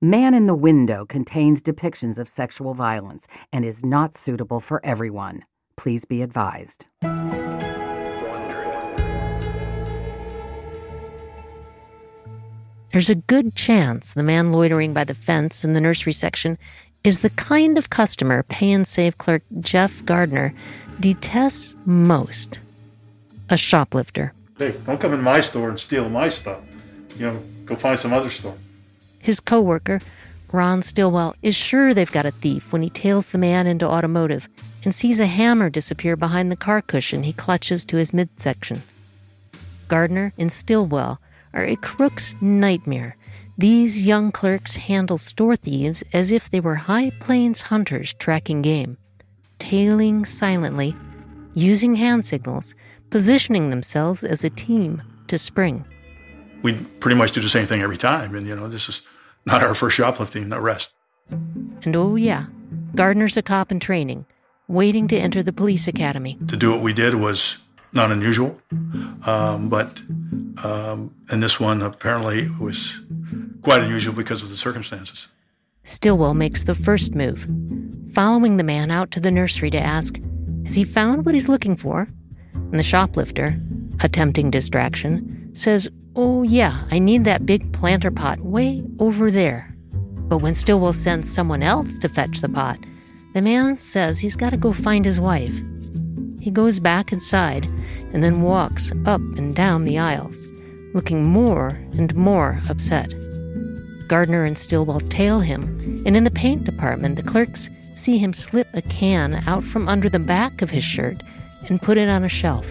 Man in the Window contains depictions of sexual violence and is not suitable for everyone. Please be advised. There's a good chance the man loitering by the fence in the nursery section is the kind of customer Pay 'n Save clerk Jeff Gardner detests most a shoplifter. Hey, don't come in my store and steal my stuff. You know, go find some other store. His coworker, Ron Stillwell, is sure they've got a thief when he tails the man into automotive and sees a hammer disappear behind the car cushion he clutches to his midsection. Gardner and Stillwell are a crook's nightmare. These young clerks handle store thieves as if they were high plains hunters tracking game, tailing silently, using hand signals, positioning themselves as a team to spring. We pretty much do the same thing every time, and you know, this is not our first shoplifting arrest. And oh, yeah, Gardner's a cop in training, waiting to enter the police academy. To do what we did was not unusual, um, but um, and this one apparently was quite unusual because of the circumstances. Stillwell makes the first move, following the man out to the nursery to ask, Has he found what he's looking for? And the shoplifter, attempting distraction, says, Oh, yeah, I need that big planter pot way over there. But when Stillwell sends someone else to fetch the pot, the man says he's got to go find his wife. He goes back inside and then walks up and down the aisles, looking more and more upset. Gardner and Stillwell tail him, and in the paint department, the clerks see him slip a can out from under the back of his shirt and put it on a shelf.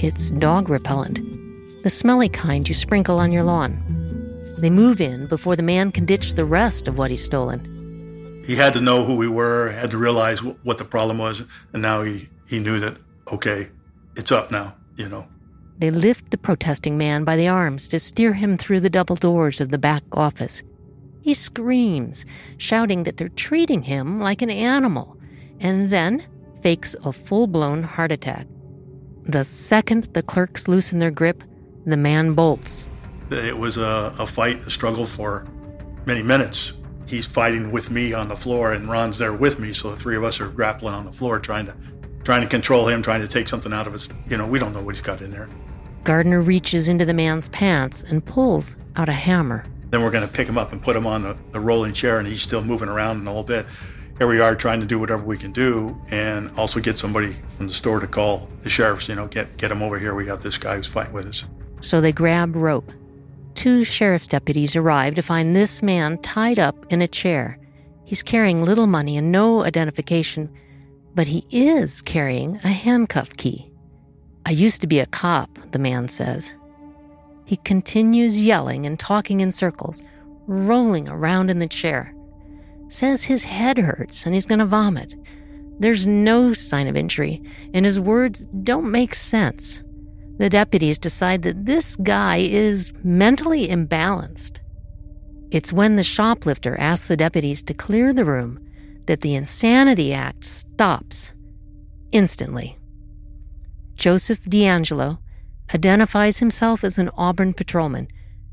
It's dog repellent, the smelly kind you sprinkle on your lawn. They move in before the man can ditch the rest of what he's stolen. He had to know who we were, had to realize what the problem was, and now he, he knew that, okay, it's up now, you know. They lift the protesting man by the arms to steer him through the double doors of the back office. He screams, shouting that they're treating him like an animal, and then fakes a full blown heart attack. The second the clerks loosen their grip, the man bolts. It was a, a fight, a struggle for many minutes. He's fighting with me on the floor, and Ron's there with me, so the three of us are grappling on the floor, trying to trying to control him, trying to take something out of his. You know, we don't know what he's got in there. Gardner reaches into the man's pants and pulls out a hammer. Then we're going to pick him up and put him on the, the rolling chair, and he's still moving around a little bit. Here we are trying to do whatever we can do, and also get somebody from the store to call the sheriffs. You know, get get him over here. We got this guy who's fighting with us so they grab rope. Two sheriff's deputies arrive to find this man tied up in a chair. He's carrying little money and no identification, but he is carrying a handcuff key. I used to be a cop, the man says. He continues yelling and talking in circles, rolling around in the chair. Says his head hurts and he's going to vomit. There's no sign of injury, and his words don't make sense the deputies decide that this guy is mentally imbalanced. It's when the shoplifter asks the deputies to clear the room that the Insanity Act stops instantly. Joseph DeAngelo identifies himself as an Auburn patrolman.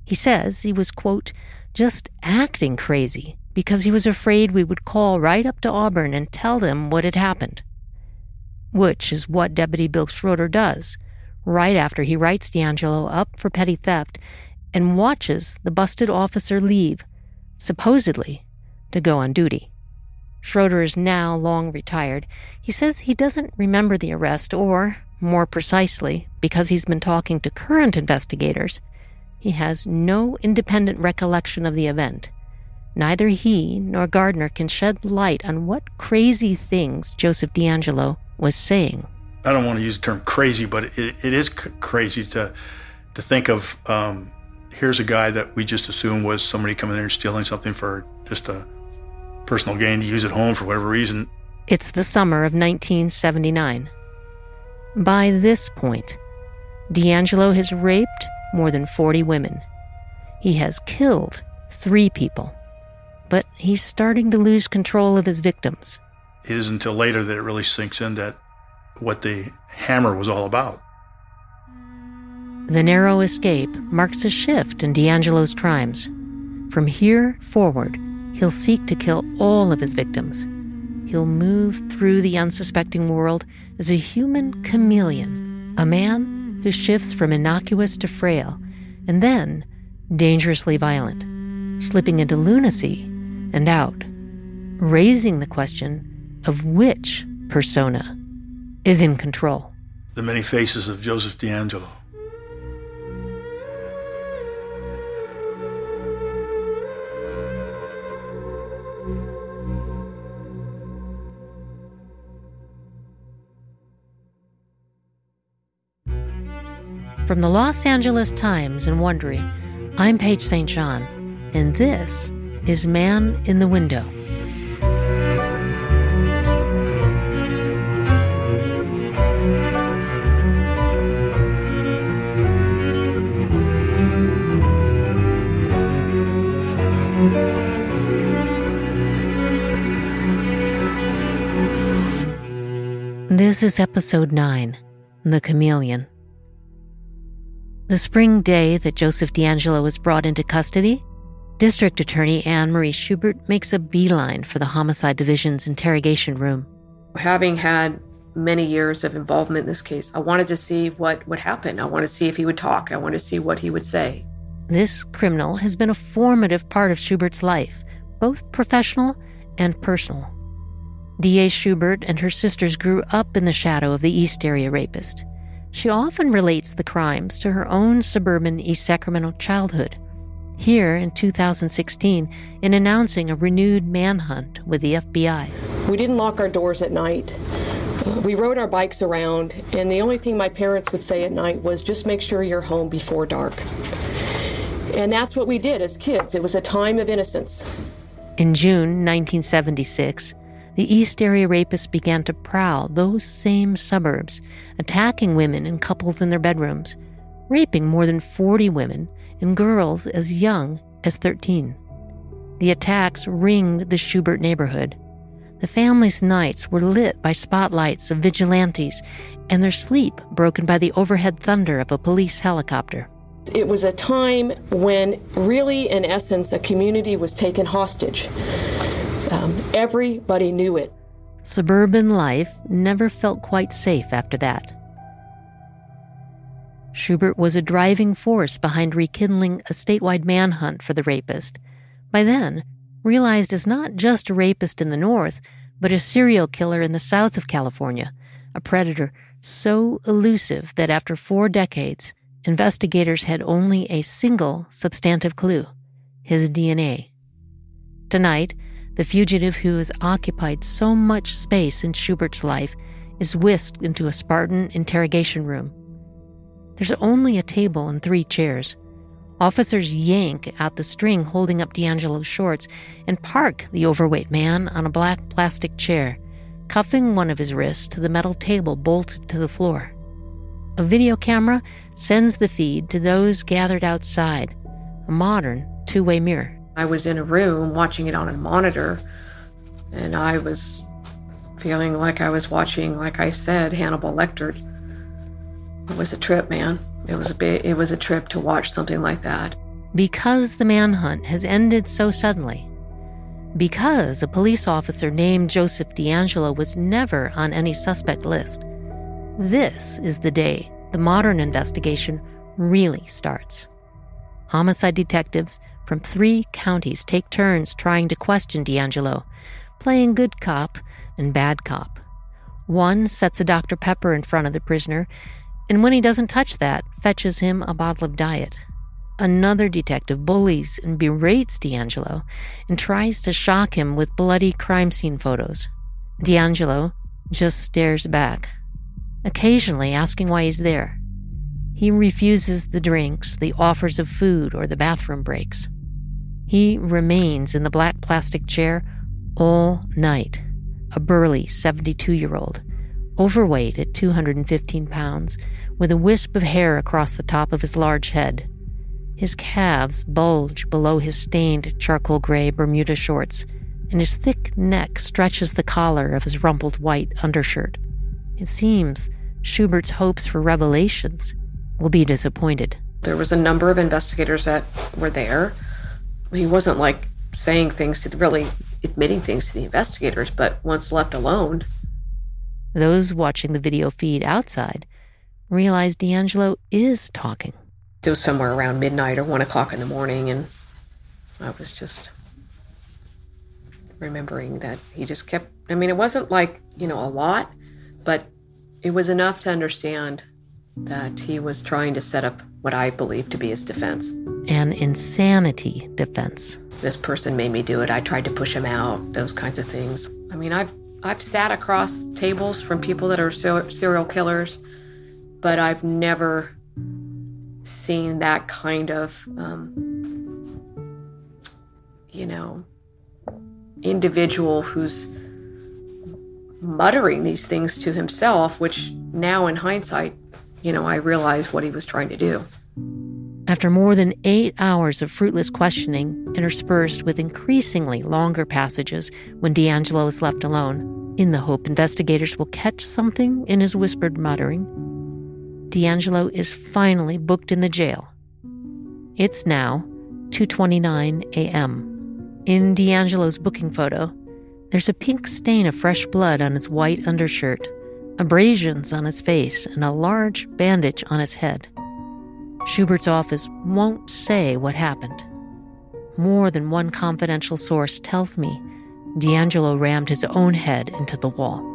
He says he was, quote, just acting crazy because he was afraid we would call right up to Auburn and tell them what had happened. Which is what Deputy Bill Schroeder does right after he writes DeAngelo up for petty theft and watches the busted officer leave, supposedly to go on duty. Schroeder is now long retired. He says he doesn't remember the arrest, or, more precisely, because he's been talking to current investigators, he has no independent recollection of the event. Neither he nor Gardner can shed light on what crazy things Joseph DeAngelo was saying. I don't want to use the term crazy, but it, it is c- crazy to to think of. Um, here's a guy that we just assumed was somebody coming in and stealing something for just a personal gain to use at home for whatever reason. It's the summer of 1979. By this point, DeAngelo has raped more than 40 women. He has killed three people, but he's starting to lose control of his victims. It isn't until later that it really sinks in that what the hammer was all about. The narrow escape marks a shift in DeAngelo's crimes. From here forward, he'll seek to kill all of his victims. He'll move through the unsuspecting world as a human chameleon, a man who shifts from innocuous to frail, and then dangerously violent, slipping into lunacy and out, raising the question of which persona is in control. The many faces of Joseph DeAngelo. From the Los Angeles Times and Wondery, I'm Paige St. John, and this is Man in the Window. This is episode 9 The Chameleon. The spring day that Joseph DeAngelo was brought into custody, District Attorney Anne Marie Schubert makes a beeline for the Homicide Division's interrogation room. Having had many years of involvement in this case, I wanted to see what would happen. I wanted to see if he would talk. I wanted to see what he would say. This criminal has been a formative part of Schubert's life, both professional and personal. D.A. Schubert and her sisters grew up in the shadow of the East Area rapist. She often relates the crimes to her own suburban East Sacramento childhood. Here in 2016, in announcing a renewed manhunt with the FBI. We didn't lock our doors at night. We rode our bikes around, and the only thing my parents would say at night was just make sure you're home before dark. And that's what we did as kids. It was a time of innocence. In June 1976, the East Area rapists began to prowl those same suburbs, attacking women and couples in their bedrooms, raping more than 40 women and girls as young as 13. The attacks ringed the Schubert neighborhood. The family's nights were lit by spotlights of vigilantes and their sleep broken by the overhead thunder of a police helicopter. It was a time when, really, in essence, a community was taken hostage. Um, everybody knew it. Suburban life never felt quite safe after that. Schubert was a driving force behind rekindling a statewide manhunt for the rapist. By then, realized as not just a rapist in the north, but a serial killer in the south of California, a predator so elusive that after four decades, investigators had only a single substantive clue his DNA. Tonight, the fugitive who has occupied so much space in Schubert's life is whisked into a Spartan interrogation room. There's only a table and three chairs. Officers yank out the string holding up DeAngelo's shorts and park the overweight man on a black plastic chair, cuffing one of his wrists to the metal table bolted to the floor. A video camera sends the feed to those gathered outside, a modern two way mirror. I was in a room watching it on a monitor, and I was feeling like I was watching, like I said, Hannibal Lecter. It was a trip, man. It was a bit, it was a trip to watch something like that. Because the manhunt has ended so suddenly, because a police officer named Joseph DeAngelo was never on any suspect list, this is the day the modern investigation really starts. Homicide detectives from three counties take turns trying to question DeAngelo, playing good cop and bad cop. One sets a Dr. Pepper in front of the prisoner, and when he doesn't touch that, fetches him a bottle of diet. Another detective bullies and berates DeAngelo and tries to shock him with bloody crime scene photos. DeAngelo just stares back, occasionally asking why he's there. He refuses the drinks, the offers of food, or the bathroom breaks. He remains in the black plastic chair all night, a burly 72 year old, overweight at 215 pounds, with a wisp of hair across the top of his large head. His calves bulge below his stained charcoal gray Bermuda shorts, and his thick neck stretches the collar of his rumpled white undershirt. It seems Schubert's hopes for revelations will be disappointed. There was a number of investigators that were there He wasn't like saying things to really admitting things to the investigators, but once left alone. Those watching the video feed outside realize DeAngelo is talking. It was somewhere around midnight or one o'clock in the morning, and I was just remembering that he just kept. I mean, it wasn't like, you know, a lot, but it was enough to understand that he was trying to set up what I believe to be his defense. An insanity defense. This person made me do it. I tried to push him out, those kinds of things. I mean, I've I've sat across tables from people that are serial killers, but I've never seen that kind of, um, you know, individual who's muttering these things to himself, which now in hindsight, you know, I realized what he was trying to do. After more than eight hours of fruitless questioning, interspersed with increasingly longer passages when DeAngelo is left alone, in the hope investigators will catch something in his whispered muttering, DeAngelo is finally booked in the jail. It's now 2:29 a.m. In DeAngelo's booking photo, there's a pink stain of fresh blood on his white undershirt, abrasions on his face, and a large bandage on his head. Schubert's office won't say what happened. More than one confidential source tells me DeAngelo rammed his own head into the wall.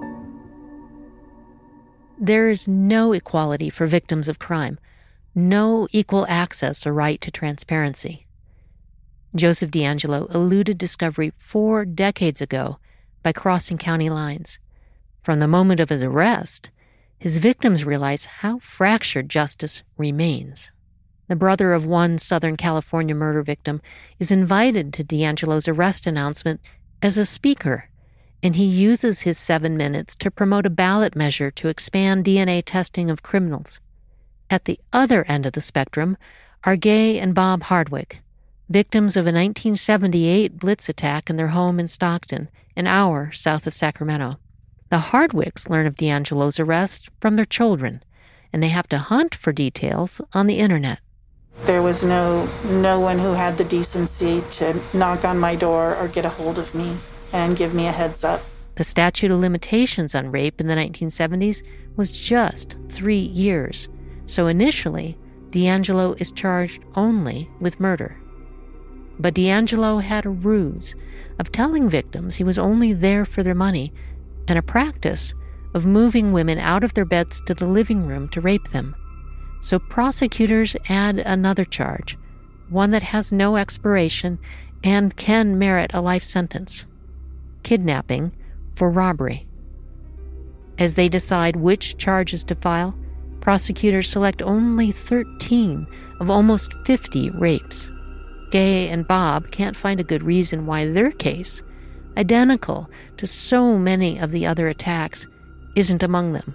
There is no equality for victims of crime, no equal access or right to transparency. Joseph DeAngelo eluded discovery four decades ago by crossing county lines. From the moment of his arrest, his victims realize how fractured justice remains. The brother of one Southern California murder victim is invited to DeAngelo's arrest announcement as a speaker, and he uses his seven minutes to promote a ballot measure to expand DNA testing of criminals. At the other end of the spectrum are Gay and Bob Hardwick, victims of a 1978 Blitz attack in their home in Stockton, an hour south of Sacramento. The Hardwicks learn of DeAngelo's arrest from their children, and they have to hunt for details on the internet. There was no no one who had the decency to knock on my door or get a hold of me and give me a heads up. The statute of limitations on rape in the 1970s was just 3 years. So initially, DeAngelo is charged only with murder. But DeAngelo had a ruse of telling victims he was only there for their money and a practice of moving women out of their beds to the living room to rape them. So prosecutors add another charge, one that has no expiration and can merit a life sentence kidnapping for robbery. As they decide which charges to file, prosecutors select only 13 of almost 50 rapes. Gay and Bob can't find a good reason why their case, identical to so many of the other attacks, isn't among them.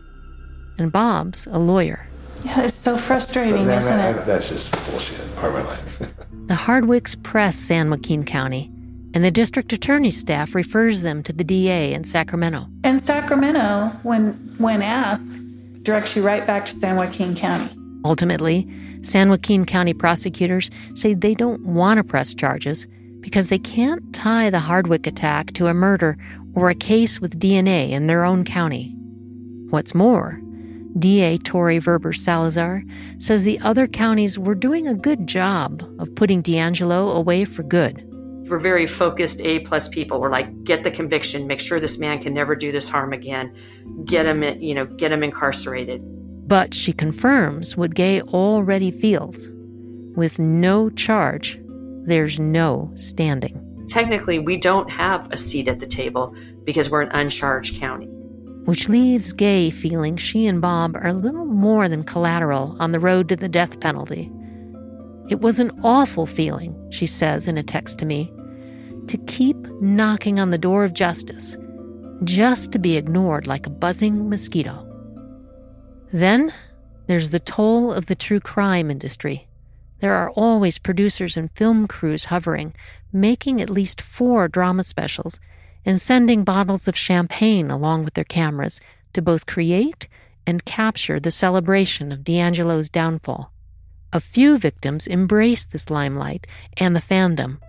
And Bob's a lawyer. Yeah, it's so frustrating, so that, isn't it? That's just bullshit part of my life. the Hardwicks press San Joaquin County, and the district attorney's staff refers them to the DA in Sacramento. And Sacramento, when when asked, directs you right back to San Joaquin County. Ultimately, San Joaquin County prosecutors say they don't want to press charges because they can't tie the Hardwick attack to a murder or a case with DNA in their own county. What's more, DA Tori Verber Salazar says the other counties were doing a good job of putting DeAngelo away for good. We're very focused A plus people. We're like, get the conviction, make sure this man can never do this harm again, get him, you know, get him incarcerated. But she confirms what Gay already feels. With no charge, there's no standing. Technically, we don't have a seat at the table because we're an uncharged county which leaves Gay feeling she and Bob are little more than collateral on the road to the death penalty. It was an awful feeling, she says in a text to me, to keep knocking on the door of justice, just to be ignored like a buzzing mosquito. Then there's the toll of the true crime industry. There are always producers and film crews hovering, making at least four drama specials and sending bottles of champagne along with their cameras to both create and capture the celebration of DeAngelo's downfall. A few victims embrace this limelight and the fandom,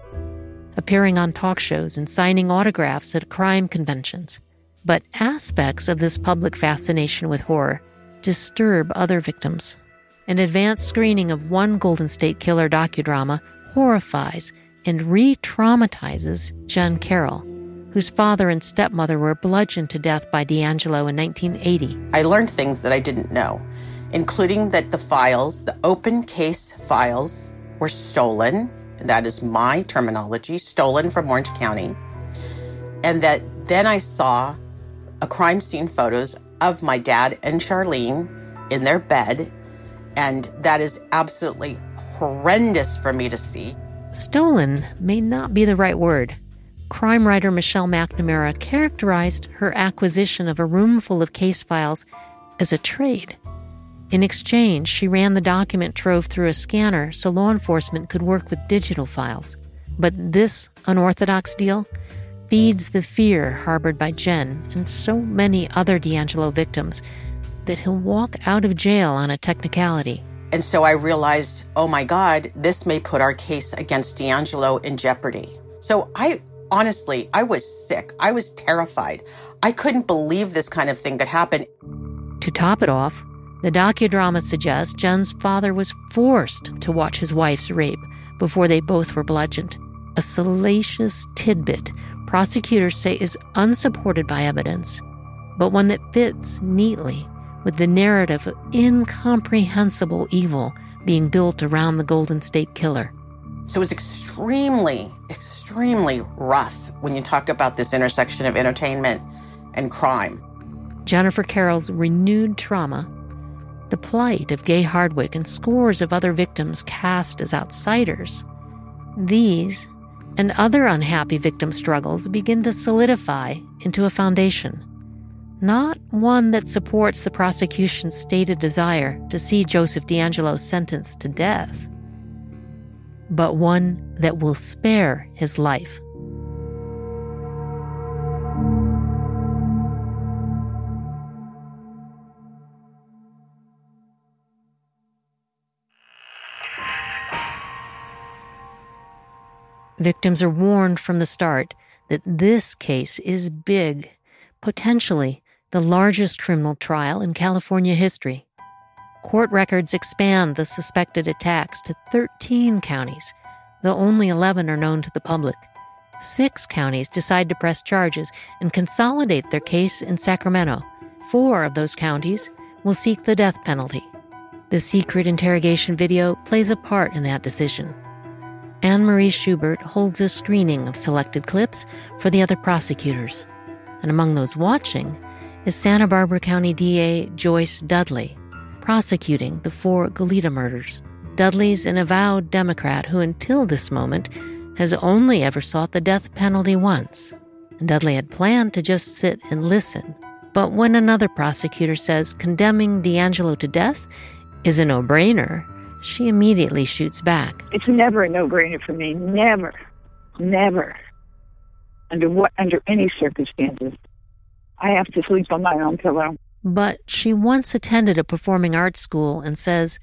appearing on talk shows and signing autographs at crime conventions. But aspects of this public fascination with horror disturb other victims. An advanced screening of one Golden State Killer docudrama horrifies and re traumatizes Jen Carole, whose father and stepmother were bludgeoned to death by DeAngelo in 1980. I learned things that I didn't know, including that the files, the open case files, were stolen. That is my terminology, stolen from Orange County. And that then I saw a crime scene photos of my dad and Charlene in their bed. And that is absolutely horrendous for me to see. Stolen may not be the right word. Crime writer Michelle McNamara characterized her acquisition of a room full of case files as a trade. In exchange, she ran the document trove through a scanner so law enforcement could work with digital files. But this unorthodox deal feeds the fear harbored by Jen and so many other DeAngelo victims that he'll walk out of jail on a technicality. And so I realized, oh my God, this may put our case against DeAngelo in jeopardy. So I honestly, I was sick. I was terrified. I couldn't believe this kind of thing could happen. To top it off, the docudrama suggests Jen's father was forced to watch his wife's rape before they both were bludgeoned. A salacious tidbit prosecutors say is unsupported by evidence, but one that fits neatly with the narrative of incomprehensible evil being built around the Golden State Killer. So it was extremely, extremely rough when you talk about this intersection of entertainment and crime. Jennifer Carole's renewed trauma, the plight of Gay Hardwick and scores of other victims cast as outsiders, these and other unhappy victim struggles begin to solidify into a foundation not one that supports the prosecution's stated desire to see Joseph DeAngelo sentenced to death, but one that will spare his life. Victims are warned from the start that this case is big, potentially the largest criminal trial in California history. Court records expand the suspected attacks to 13 counties, though only 11 are known to the public. Six counties decide to press charges and consolidate their case in Sacramento. Four of those counties will seek the death penalty. The secret interrogation video plays a part in that decision. Anne Marie Schubert holds a screening of selected clips for the other prosecutors. And among those watching is Santa Barbara County DA Joyce Dudley, prosecuting the four Goleta murders. Dudley's an avowed Democrat who, until this moment, has only ever sought the death penalty once. And Dudley had planned to just sit and listen. But when another prosecutor says condemning DeAngelo to death is a no brainer, she immediately shoots back. It's never a no brainer for me. Never. Never. Under what under any circumstances. I have to sleep on my own pillow. But she once attended a performing arts school and says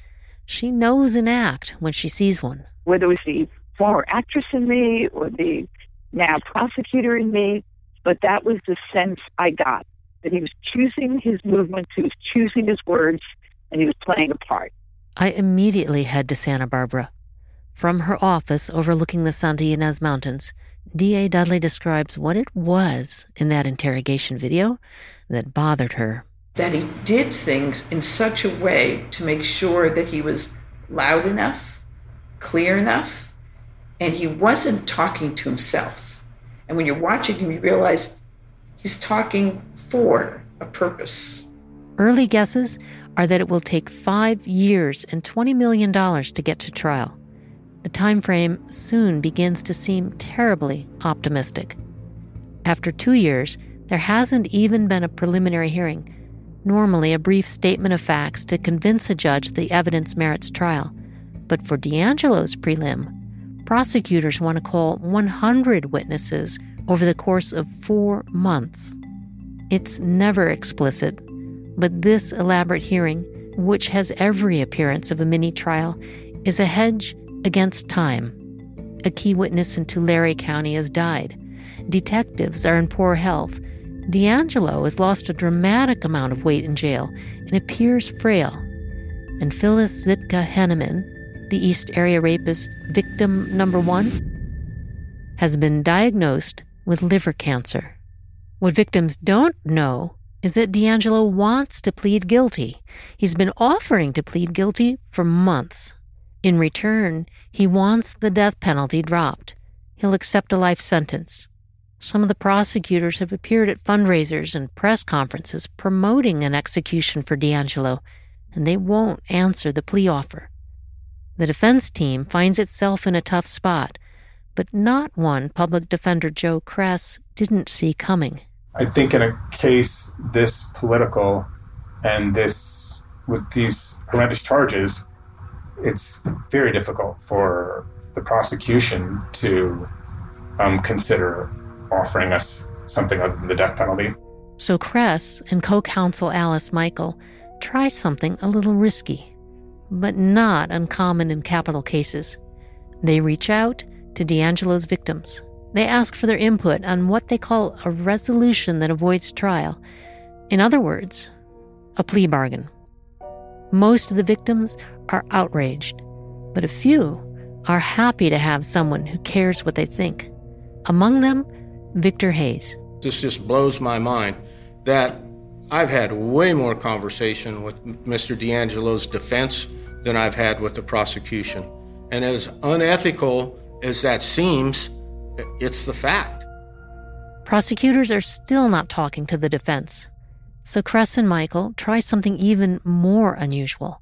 she knows an act when she sees one. Whether it was the former actress in me or the now prosecutor in me, but that was the sense I got that he was choosing his movements, he was choosing his words, and he was playing a part. I immediately head to Santa Barbara. From her office overlooking the Santa Ynez Mountains, D.A. Dudley describes what it was in that interrogation video that bothered her. That he did things in such a way to make sure that he was loud enough, clear enough, and he wasn't talking to himself. And when you're watching him, you realize he's talking for a purpose. Early guesses are that it will take five years and $20 million to get to trial. The time frame soon begins to seem terribly optimistic. After two years, there hasn't even been a preliminary hearing, normally a brief statement of facts to convince a judge the evidence merits trial. But for DeAngelo's prelim, prosecutors want to call 100 witnesses over the course of four months. It's never explicit, but this elaborate hearing, which has every appearance of a mini trial, is a hedge against time. a key witness in Tulare County, has died. Detectives are in poor health. DeAngelo has lost a dramatic amount of weight in jail and appears frail. And Phyllis Zitka Henneman, the East Area rapist victim number one, has been diagnosed with liver cancer. What victims don't know is that DeAngelo wants to plead guilty. He's been offering to plead guilty for months. In return, he wants the death penalty dropped. He'll accept a life sentence. Some of the prosecutors have appeared at fundraisers and press conferences promoting an execution for DeAngelo, and they won't answer the plea offer. The defense team finds itself in a tough spot, but not one public defender Joe Kress didn't see coming. I think in a case this political and this with these horrendous charges, it's very difficult for the prosecution to um, consider offering us something other than the death penalty. So Kress and co counsel Alice Michael try something a little risky but not uncommon in capital cases. They reach out to DeAngelo's victims. They ask for their input on what they call a resolution that avoids trial. In other words, a plea bargain. Most of the victims are outraged, but a few are happy to have someone who cares what they think. Among them, Victor Hayes. This just blows my mind that I've had way more conversation with Mr. DeAngelo's defense than I've had with the prosecution. And as unethical as that seems, it's the fact. Prosecutors are still not talking to the defense. So Kress and Michael try something even more unusual.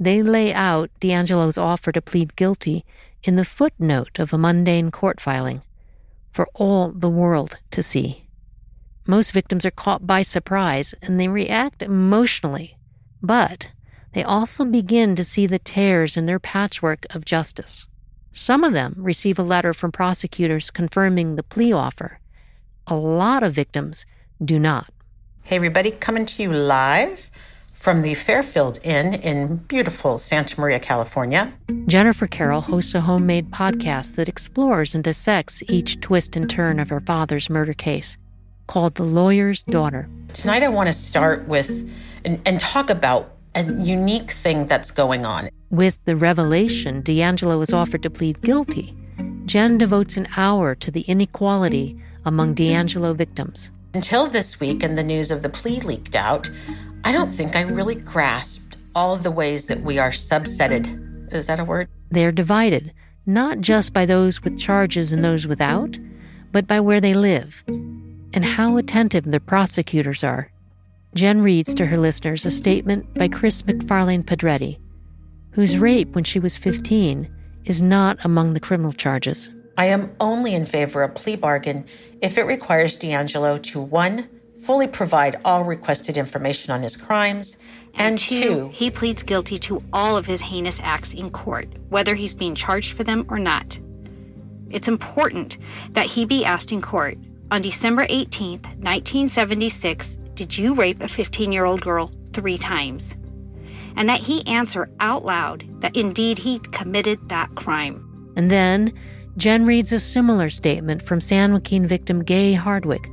They lay out DeAngelo's offer to plead guilty in the footnote of a mundane court filing for all the world to see. Most victims are caught by surprise and they react emotionally. But they also begin to see the tears in their patchwork of justice. Some of them receive a letter from prosecutors confirming the plea offer. A lot of victims do not. Hey, everybody, coming to you live from the Fairfield Inn in beautiful Santa Maria, California. Jennifer Carole hosts a homemade podcast that explores and dissects each twist and turn of her father's murder case called The Lawyer's Daughter. Tonight, I want to start with and, and talk about a unique thing that's going on. With the revelation DeAngelo was offered to plead guilty, Jen devotes an hour to the inequality among DeAngelo victims. Until this week and the news of the plea leaked out, I don't think I really grasped all the ways that we are subsetted. Is that a word? They're divided, not just by those with charges and those without, but by where they live and how attentive the prosecutors are Jen reads to her listeners a statement by Chris McFarlane Pedretti, whose rape when she was 15 is not among the criminal charges. I am only in favor of a plea bargain if it requires DeAngelo to one, fully provide all requested information on his crimes, and, and two, two, he pleads guilty to all of his heinous acts in court, whether he's being charged for them or not. It's important that he be asked in court on December 18th, 1976, did you rape a 15 year old girl three times? And that he answer out loud that indeed he committed that crime. And then Jen reads a similar statement from San Joaquin victim Gay Hardwick,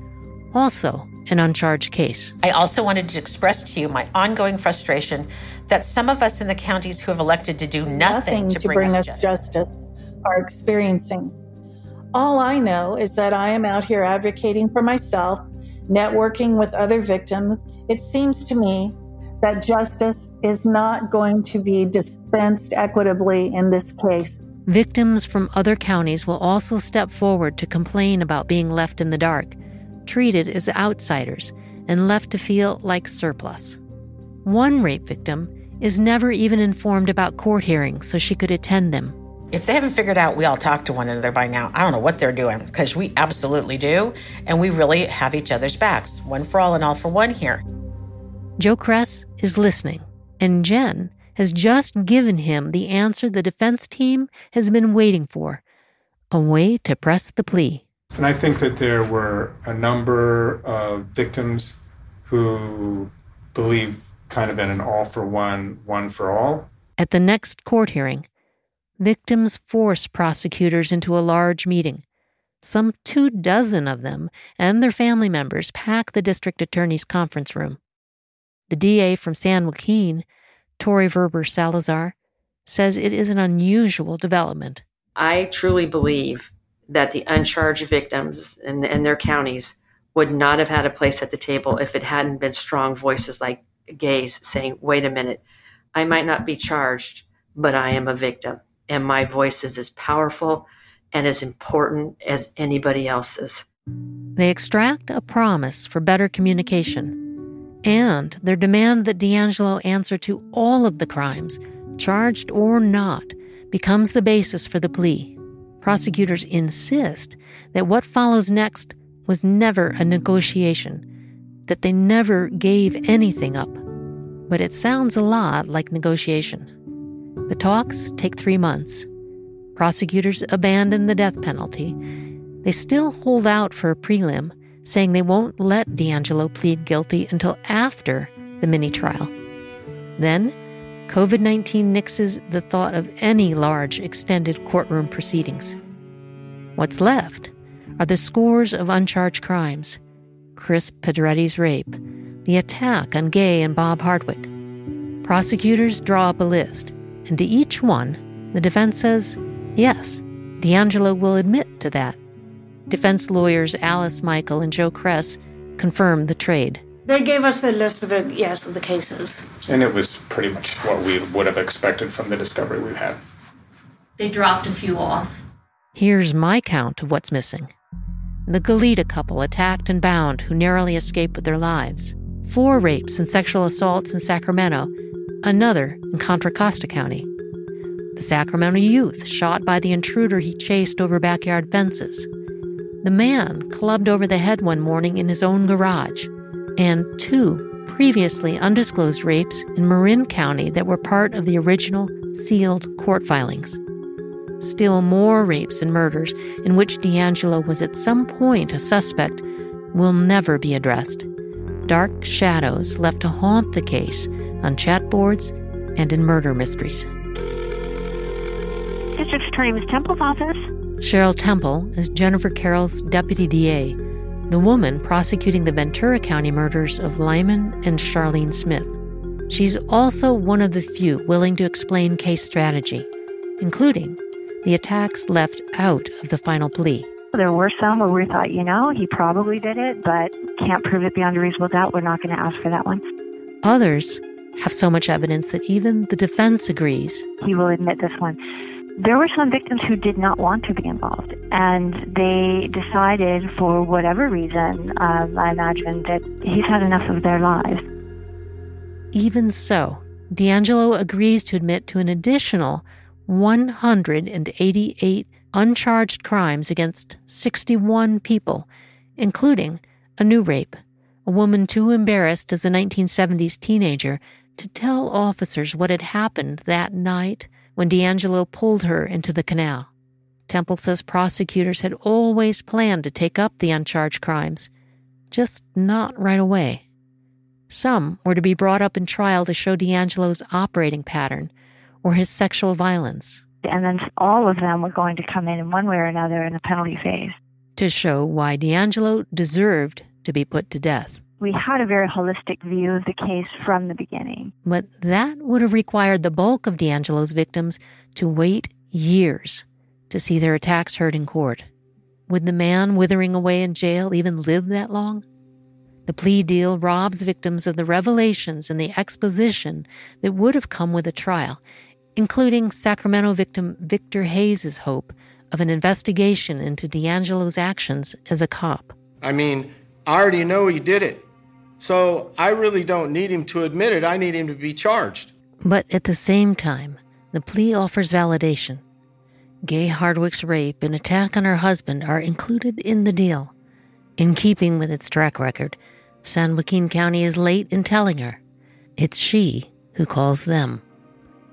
also an uncharged case. I also wanted to express to you my ongoing frustration that some of us in the counties who have elected to do nothing, nothing to, to bring, bring, us, us justice. justice are experiencing. All I know is that I am out here advocating for myself networking with other victims, it seems to me that justice is not going to be dispensed equitably in this case. Victims from other counties will also step forward to complain about being left in the dark, treated as outsiders, and left to feel like surplus. One rape victim is never even informed about court hearings so she could attend them if they haven't figured out we all talk to one another by now, I don't know what they're doing because we absolutely do. And we really have each other's backs. One for all and all for one here. Joe Kress is listening, and Jen has just given him the answer the defense team has been waiting for a way to press the plea. And I think that there were a number of victims who believe kind of in an all for one, one for all. At the next court hearing, victims force prosecutors into a large meeting. Some two dozen of them and their family members pack the district attorney's conference room. The DA from San Joaquin, Tori Verber Salazar, says it is an unusual development. I truly believe that the uncharged victims in, in their counties would not have had a place at the table if it hadn't been strong voices like Gay's saying, wait a minute, I might not be charged, but I am a victim. And my voice is as powerful and as important as anybody else's. They extract a promise for better communication and their demand that DeAngelo answer to all of the crimes, charged or not, becomes the basis for the plea. Prosecutors insist that what follows next was never a negotiation, that they never gave anything up. But it sounds a lot like negotiation. The talks take three months. Prosecutors abandon the death penalty. They still hold out for a prelim, saying they won't let DeAngelo plead guilty until after the mini trial. Then, COVID 19 nixes the thought of any large, extended courtroom proceedings. What's left are the scores of uncharged crimes Chris Pedretti's rape, the attack on Gay and Bob Hardwick. Prosecutors draw up a list, and to each one, the defense says, yes, DeAngelo will admit to that. Defense lawyers Alice Michael and Joe Kress confirm the trade. They gave us the list of the yes of the cases. And it was pretty much what we would have expected from the discovery we've had. They dropped a few off. Here's my count of what's missing. The Goleta couple attacked and bound who narrowly escaped with their lives. Four rapes and sexual assaults in Sacramento, another in Contra Costa County. The Sacramento youth shot by the intruder he chased over backyard fences. The man clubbed over the head one morning in his own garage. And two previously undisclosed rapes in Marin County that were part of the original sealed court filings. Still more rapes and murders in which DeAngelo was at some point a suspect will never be addressed. Dark shadows left to haunt the case on chat boards and in murder mysteries. District Attorney Ms. Temple's office. Cheryl Temple is Jennifer Carole's deputy DA, the woman prosecuting the Ventura County murders of Lyman and Charlene Smith. She's also one of the few willing to explain case strategy, including the attacks left out of the final plea. There were some where we thought, you know, he probably did it, but can't prove it beyond a reasonable doubt. We're not going to ask for that one. Others have so much evidence that even the defense agrees. He will admit this one. There were some victims who did not want to be involved, and they decided, for whatever reason, um, I imagine, that he's had enough of their lives. Even so, DeAngelo agrees to admit to an additional 188 uncharged crimes against 61 people, including a new rape, a woman too embarrassed as a 1970s teenager to tell officers what had happened that night when DeAngelo pulled her into the canal. Temple says prosecutors had always planned to take up the uncharged crimes, just not right away. Some were to be brought up in trial to show DeAngelo's operating pattern or his sexual violence. And then all of them were going to come in in one way or another in the penalty phase. To show why DeAngelo deserved to be put to death. We had a very holistic view of the case from the beginning. But that would have required the bulk of DeAngelo's victims to wait years to see their attacks heard in court. Would the man withering away in jail even live that long? The plea deal robs victims of the revelations and the exposition that would have come with a trial, including Sacramento victim Victor Hayes' hope of an investigation into DeAngelo's actions as a cop. I mean, I already know he did it. So I really don't need him to admit it. I need him to be charged. But at the same time, the plea offers validation. Gay Hardwick's rape and attack on her husband are included in the deal. In keeping with its track record, San Joaquin County is late in telling her. It's she who calls them.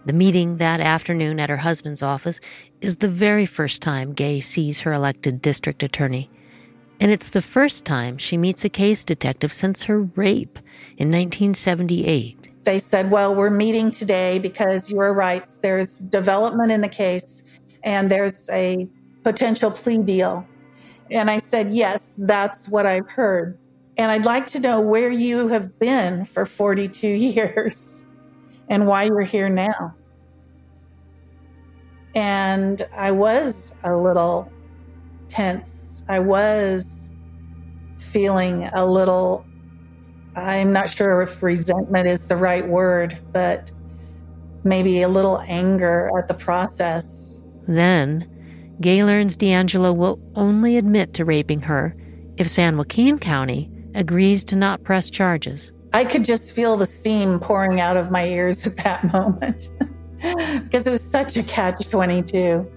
The meeting that afternoon at her husband's office is the very first time Gay sees her elected district attorney. And it's the first time she meets a case detective since her rape in 1978. they said, Well, we're meeting today because you are right. There's development in the case and there's a potential plea deal. And I said, Yes, that's what I've heard. And I'd like to know where you have been for 42 years and why you're here now. And I was a little tense. I was feeling a little I'm not sure if resentment is the right word, but maybe a little anger at the process. Then, Gay learns DeAngelo will only admit to raping her if San Joaquin County agrees to not press charges. I could just feel the steam pouring out of my ears at that moment because it was such a catch 22.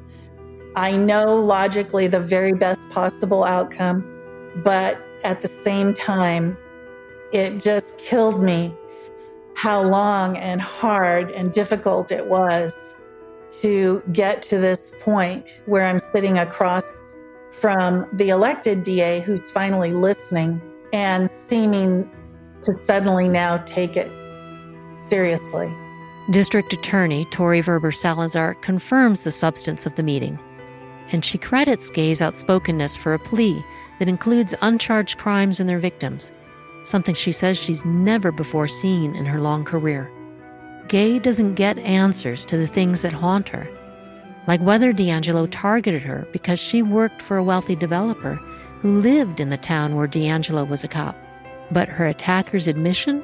I know logically the very best possible outcome, but at the same time, it just killed me how long and hard and difficult it was to get to this point where I'm sitting across from the elected DA who's finally listening and seeming to suddenly now take it seriously. District Attorney Tori Verber Salazar confirms the substance of the meeting, and she credits Gay's outspokenness for a plea that includes uncharged crimes and their victims something she says she's never before seen in her long career. Gay doesn't get answers to the things that haunt her, like whether DeAngelo targeted her because she worked for a wealthy developer who lived in the town where DeAngelo was a cop. But her attacker's admission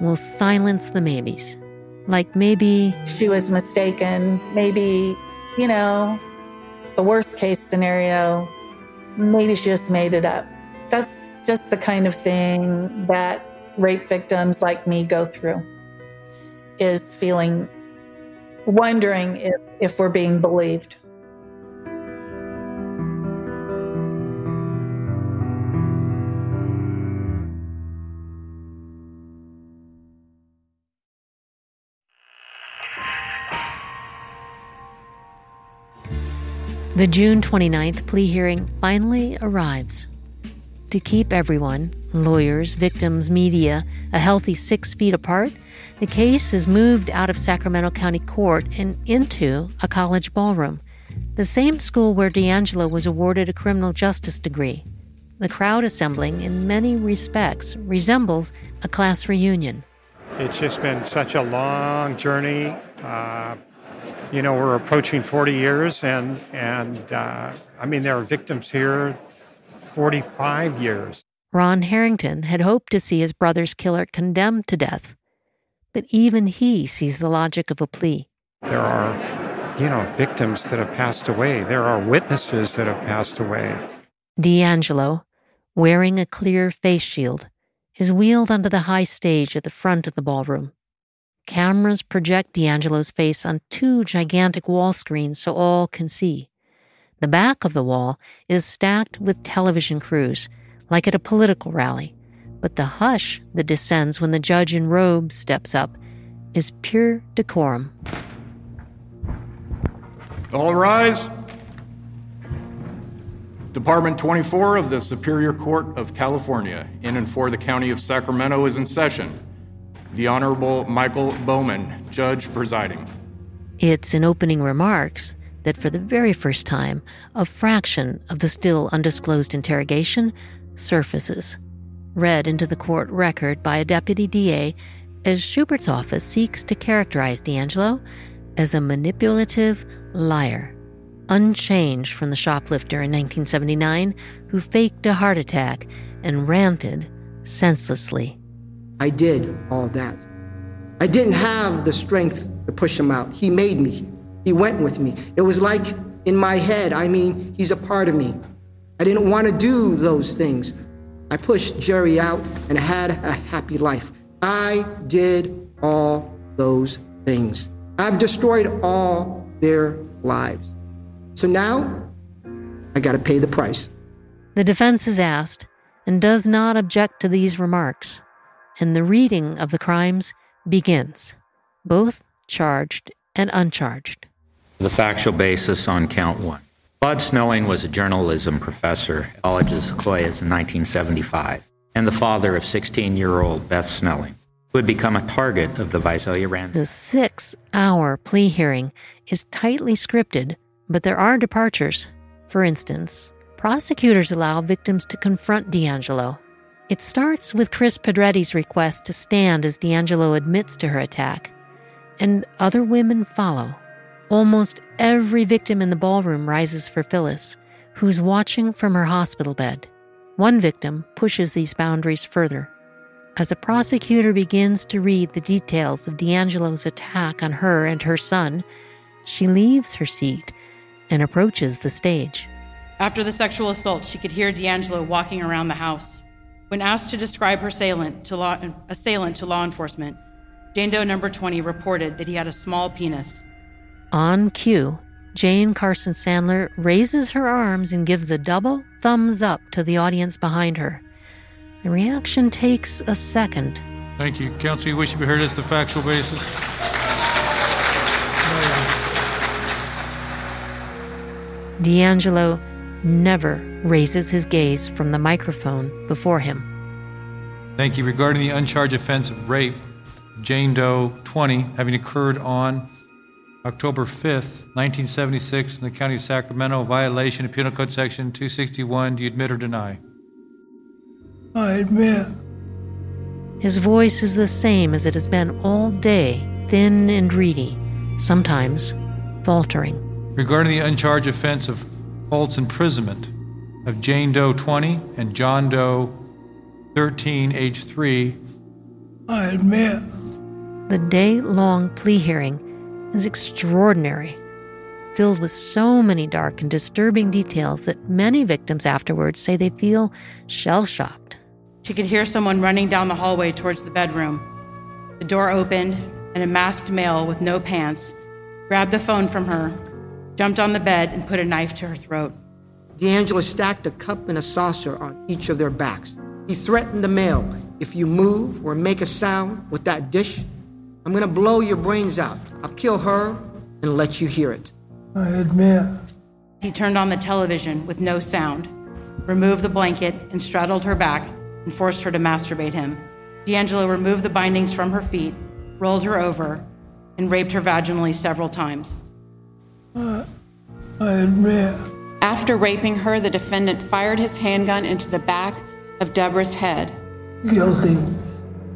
will silence the maybes. Like maybe she was mistaken, maybe, you know, the worst case scenario, maybe she just made it up. That's just the kind of thing that rape victims like me go through is feeling wondering if, if we're being believed. The June 29th plea hearing finally arrives to keep everyone lawyers, victims, media a healthy six feet apart, the case is moved out of Sacramento County Court and into a college ballroom, the same school where DeAngelo was awarded a criminal justice degree. The crowd assembling, in many respects, resembles a class reunion. It's just been such a long journey. Uh, you know, we're approaching 40 years, and and uh, I mean, there are victims here 45 years. Ron Harrington had hoped to see his brother's killer condemned to death, but even he sees the logic of a plea. There are, you know, victims that have passed away. There are witnesses that have passed away. DeAngelo, wearing a clear face shield, is wheeled onto the high stage at the front of the ballroom. Cameras project DeAngelo's face on two gigantic wall screens so all can see. The back of the wall is stacked with television crews, like at a political rally. But the hush that descends when the judge in robes steps up is pure decorum. All rise. Department 24 of the Superior Court of California, in and for the County of Sacramento, is in session. The Honorable Michael Bowman, Judge presiding. It's in opening remarks that for the very first time, a fraction of the still undisclosed interrogation surfaces, read into the court record by a deputy DA as Schubert's office seeks to characterize DeAngelo as a manipulative liar, unchanged from the shoplifter in 1979 who faked a heart attack and ranted senselessly. I did all that. I didn't have the strength to push him out. He made me. He went with me. It was like in my head, I mean, he's a part of me. I didn't want to do those things. I pushed Jerry out and had a happy life. I did all those things. I've destroyed all their lives. So now I got to pay the price. The defense is asked and does not object to these remarks, and the reading of the crimes begins, both charged and uncharged the factual basis on count one. Bud Snelling was a journalism professor at College of Sequoias in 1975 and the father of 16 year old Beth Snelling. who had become a target of the Visalia ransom. The six hour plea hearing is tightly scripted, but there are departures. For instance, prosecutors allow victims to confront DeAngelo. It starts with Chris Pedretti's request to stand as DeAngelo admits to her attack, and other women follow. Almost every victim in the ballroom rises for Phyllis, who's watching from her hospital bed. One victim pushes these boundaries further. As a prosecutor begins to read the details of DeAngelo's attack on her and her son, she leaves her seat and approaches the stage. After the sexual assault, she could hear DeAngelo walking around the house. When asked to describe her assailant to law, assailant to law enforcement, Jane Doe number 20 reported that he had a small penis. On cue, Jane Carson Sandler raises her arms and gives a double thumbs up to the audience behind her. The reaction takes a second. Thank you. Counsel, you wish to be heard as the factual basis? DeAngelo never raises his gaze from the microphone before him. Thank you. Regarding the uncharged offense of rape, Jane Doe 20, having occurred on October 5th, 1976, in the County of Sacramento, violation of Penal Code Section 261, do you admit or deny? I admit. His voice is the same as it has been all day, thin and reedy, sometimes faltering. Regarding the uncharged offense of false imprisonment of Jane Doe 20 and John Doe 13, age 3, I admit. The day long plea hearing is extraordinary, filled with so many dark and disturbing details that many victims afterwards say they feel shell shocked. She could hear someone running down the hallway towards the bedroom. The door opened, and a masked male with no pants grabbed the phone from her, jumped on the bed, and put a knife to her throat. DeAngelo stacked a cup and a saucer on each of their backs. He threatened the male if you move or make a sound with that dish, I'm gonna blow your brains out. I'll kill her and let you hear it. I admit. He turned on the television with no sound, removed the blanket, and straddled her back and forced her to masturbate him. DeAngelo removed the bindings from her feet, rolled her over, and raped her vaginally several times. I, I admit. After raping her, the defendant fired his handgun into the back of Deborah's head. Guilty.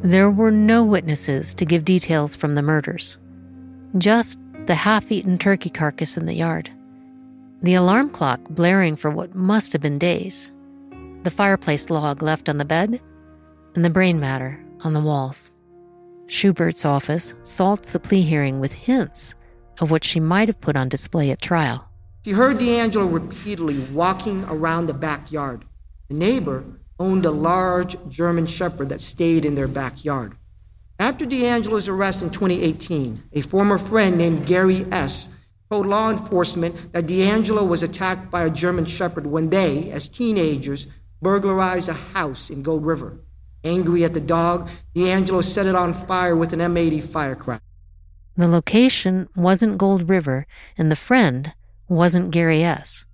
There were no witnesses to give details from the murders, just the half eaten turkey carcass in the yard, the alarm clock blaring for what must have been days, the fireplace log left on the bed, and the brain matter on the walls. Schubert's office salts the plea hearing with hints of what she might have put on display at trial. She heard DeAngelo repeatedly walking around the backyard. The neighbor owned a large German Shepherd that stayed in their backyard. After DeAngelo's arrest in 2018, a former friend named Gary S. told law enforcement that DeAngelo was attacked by a German Shepherd when they, as teenagers, burglarized a house in Gold River. Angry at the dog, DeAngelo set it on fire with an M80 firecracker. The location wasn't Gold River, and the friend wasn't Gary S.,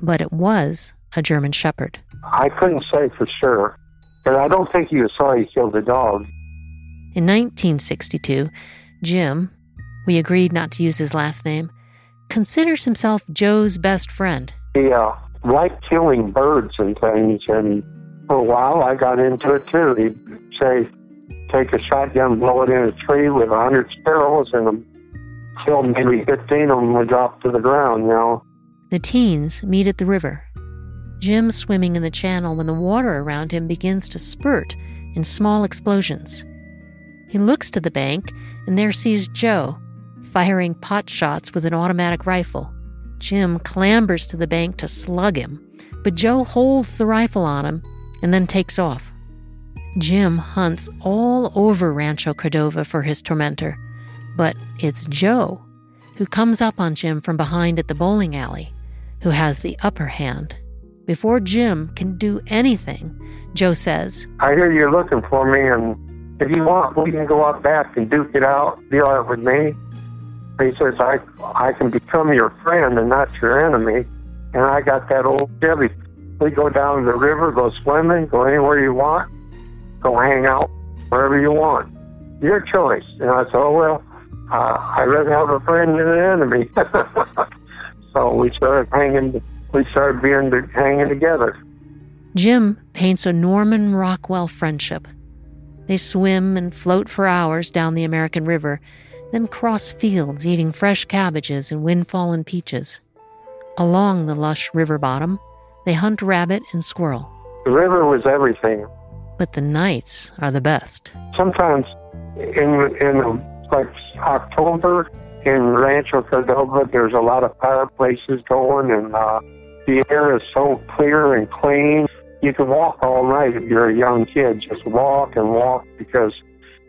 but it was a German Shepherd. I couldn't say for sure, but I don't think he was sorry he killed the dog. In 1962, Jim, we agreed not to use his last name, considers himself Joe's best friend. He uh, liked killing birds and things, and for a while I got into it too. He'd say, take a shotgun, blow it in a tree with a hundred sparrows, and kill maybe 15 of them would drop to the ground, you know. The teens meet at the river. Jim's swimming in the channel when the water around him begins to spurt in small explosions. He looks to the bank and there sees Joe firing pot shots with an automatic rifle. Jim clambers to the bank to slug him, but Joe holds the rifle on him and then takes off. Jim hunts all over Rancho Cordova for his tormentor, but it's Joe who comes up on Jim from behind at the bowling alley, who has the upper hand. Before Jim can do anything, Joe says, I hear you're looking for me, and if you want, we can go out back and duke it out, deal it with me. He says, I, I can become your friend and not your enemy. And I got that old Chevy. We go down the river, go swimming, go anywhere you want, go hang out wherever you want. your choice. And I said, oh, well, uh, I'd rather have a friend than an enemy. so we started hanging, we started being hanging together. Jim paints a Norman Rockwell friendship. They swim and float for hours down the American River, then cross fields eating fresh cabbages and windfallen peaches. Along the lush river bottom, they hunt rabbit and squirrel. The river was everything. But the nights are the best. Sometimes in in like October in Rancho Cordova, there's a lot of fireplaces going, and uh, the air is so clear and clean. You can walk all night if you're a young kid. Just walk and walk because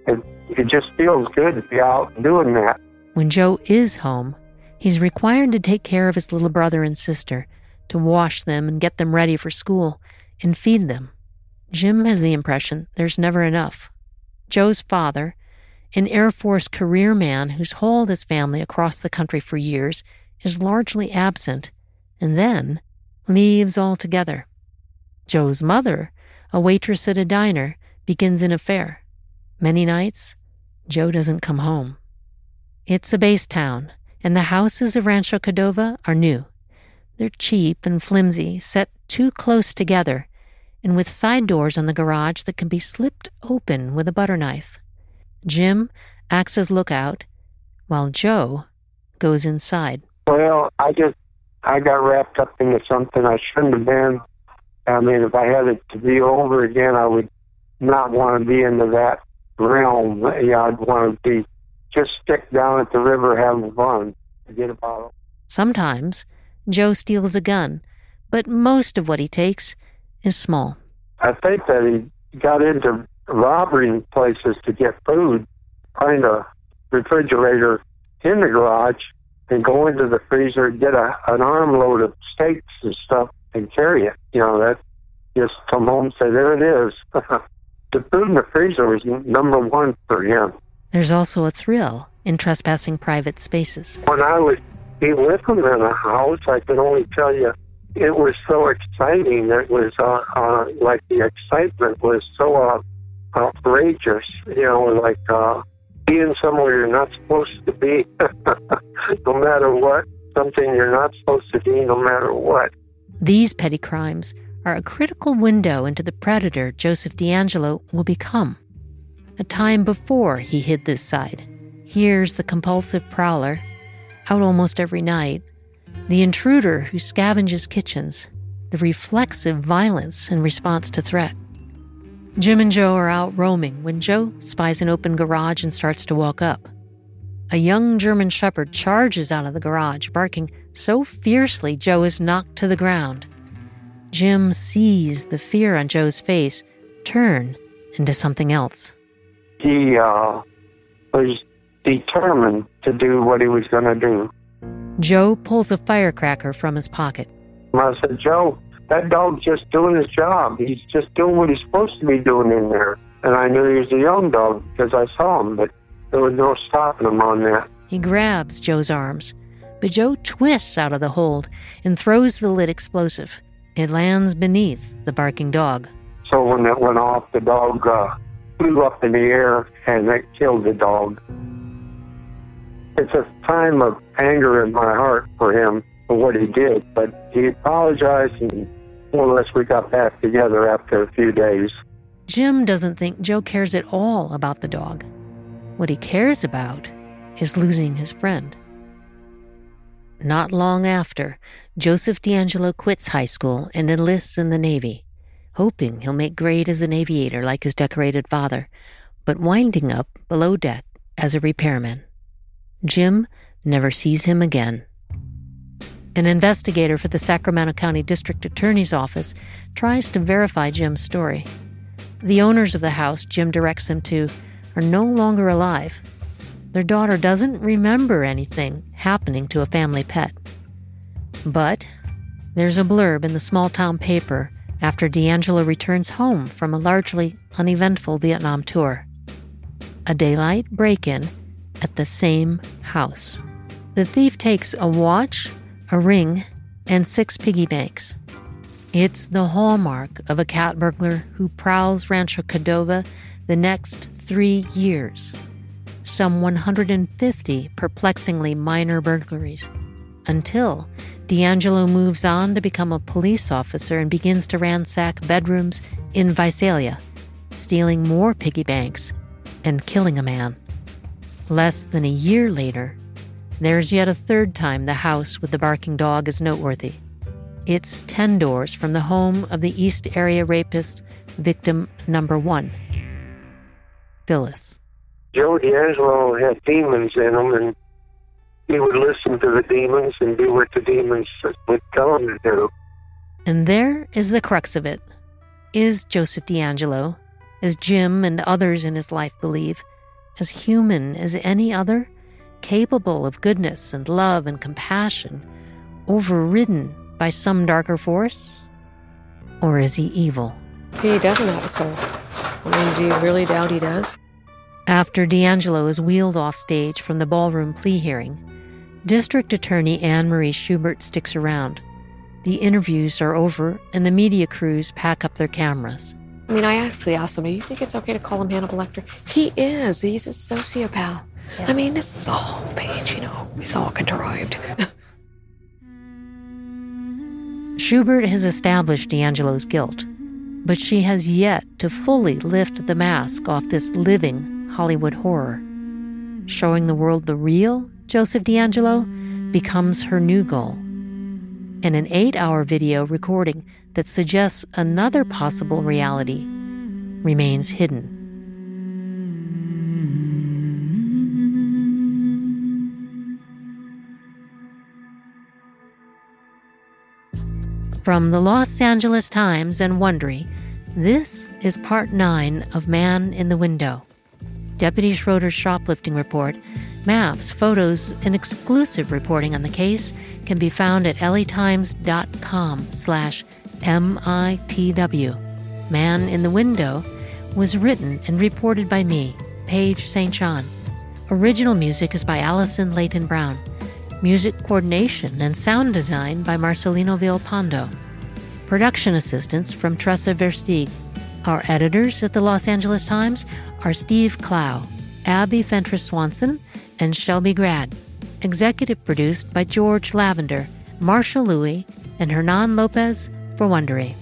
it it just feels good to be out doing that. When Joe is home, he's required to take care of his little brother and sister, to wash them and get them ready for school, and feed them. Jim has the impression there's never enough. Joe's father, an Air Force career man who's hauled his family across the country for years, is largely absent and then leaves altogether. Joe's mother, a waitress at a diner, begins an affair. Many nights, Joe doesn't come home. It's a base town, and the houses of Rancho Cordova are new. They're cheap and flimsy, set too close together, and with side doors on the garage that can be slipped open with a butter knife. Jim acts as lookout, while Joe goes inside. Well, I just I got wrapped up into something I shouldn't have been. I mean, if I had it to be over again, I would not want to be into that realm. Yeah, I'd want to be just stick down at the river having fun. Forget about it. Sometimes Joe steals a gun, but most of what he takes is small. I think that he got into robbing places to get food, find a refrigerator in the garage, and go into the freezer, and get a, an armload of steaks and stuff, and carry it. You know, that just come home and say, there it is. the food in the freezer was number one for him. There's also a thrill in trespassing private spaces. When I would be with him in a house, I can only tell you it was so exciting. It was uh, uh, like the excitement was so uh, outrageous. You know, like uh, being somewhere you're not supposed to be, no matter what. Something you're not supposed to be, no matter what. These petty crimes are a critical window into the predator Joseph DeAngelo will become. A time before he hid this side. Here's the compulsive prowler, out almost every night, the intruder who scavenges kitchens, the reflexive violence in response to threat. Jim and Joe are out roaming when Joe spies an open garage and starts to walk up. A young German shepherd charges out of the garage, barking so fiercely Joe is knocked to the ground. Jim sees the fear on Joe's face turn into something else. He uh, was determined to do what he was going to do. Joe pulls a firecracker from his pocket. I said, Joe, that dog's just doing his job. He's just doing what he's supposed to be doing in there. And I knew he was a young dog because I saw him, but there was no stopping him on that. He grabs Joe's arms, but Joe twists out of the hold and throws the lit explosive. It lands beneath the barking dog. So when it went off, the dog uh, flew up in the air and it killed the dog. It's a time of anger in my heart for him for what he did, but he apologized and more or less we got back together after a few days. Jim doesn't think Joe cares at all about the dog. What he cares about is losing his friend. Not long after, Joseph DeAngelo quits high school and enlists in the Navy, hoping he'll make great as an aviator like his decorated father, but winding up below deck as a repairman. Jim never sees him again. An investigator for the Sacramento County District Attorney's Office tries to verify Jim's story. The owners of the house Jim directs them to are no longer alive. Their daughter doesn't remember anything happening to a family pet. But there's a blurb in the small town paper after DeAngelo returns home from a largely uneventful Vietnam tour. A daylight break in at the same house. The thief takes a watch, a ring, and six piggy banks. It's the hallmark of a cat burglar who prowls Rancho Cordova the next three years. Some 150 perplexingly minor burglaries. Until DeAngelo moves on to become a police officer and begins to ransack bedrooms in Visalia, stealing more piggy banks and killing a man. Less than a year later, there's yet a third time the house with the barking dog is noteworthy. It's 10 doors from the home of the East Area rapist, victim number one, Phyllis. Joe DeAngelo had demons in him, and he would listen to the demons and do what the demons would tell him to do. And there is the crux of it. Is Joseph DeAngelo, as Jim and others in his life believe, as human as any other, capable of goodness and love and compassion, overridden by some darker force? Or is he evil? He doesn't have a soul. I mean, do you really doubt he does? After DeAngelo is wheeled off stage from the ballroom plea hearing, District Attorney Anne Marie Schubert sticks around. The interviews are over, and the media crews pack up their cameras. I mean, I actually asked him, do you think it's okay to call him Hannibal Lecter? He is. He's a sociopath. I mean, this is all page, you know, it's all contrived. Schubert has established DeAngelo's guilt, but she has yet to fully lift the mask off this living Hollywood horror. Showing the world the real Joseph DeAngelo becomes her new goal. And an eight hour video recording that suggests another possible reality remains hidden. From the Los Angeles Times and Wondery, this is part nine of Man in the Window. Deputy Schroeder's shoplifting report, maps, photos, and exclusive reporting on the case can be found at latimes.com slash MITW. Man in the Window was written and reported by me, Paige St. John. Original music is by Allison Layton Brown. Music coordination and sound design by Marcelino Villalpando. Production assistance from Tressa Versteeg. Our editors at the Los Angeles Times are Steve Clow, Abby Fentress Swanson, and Shelby Grad. Executive produced by George Lavender, Marshall Louis, and Hernan Lopez for Wondery.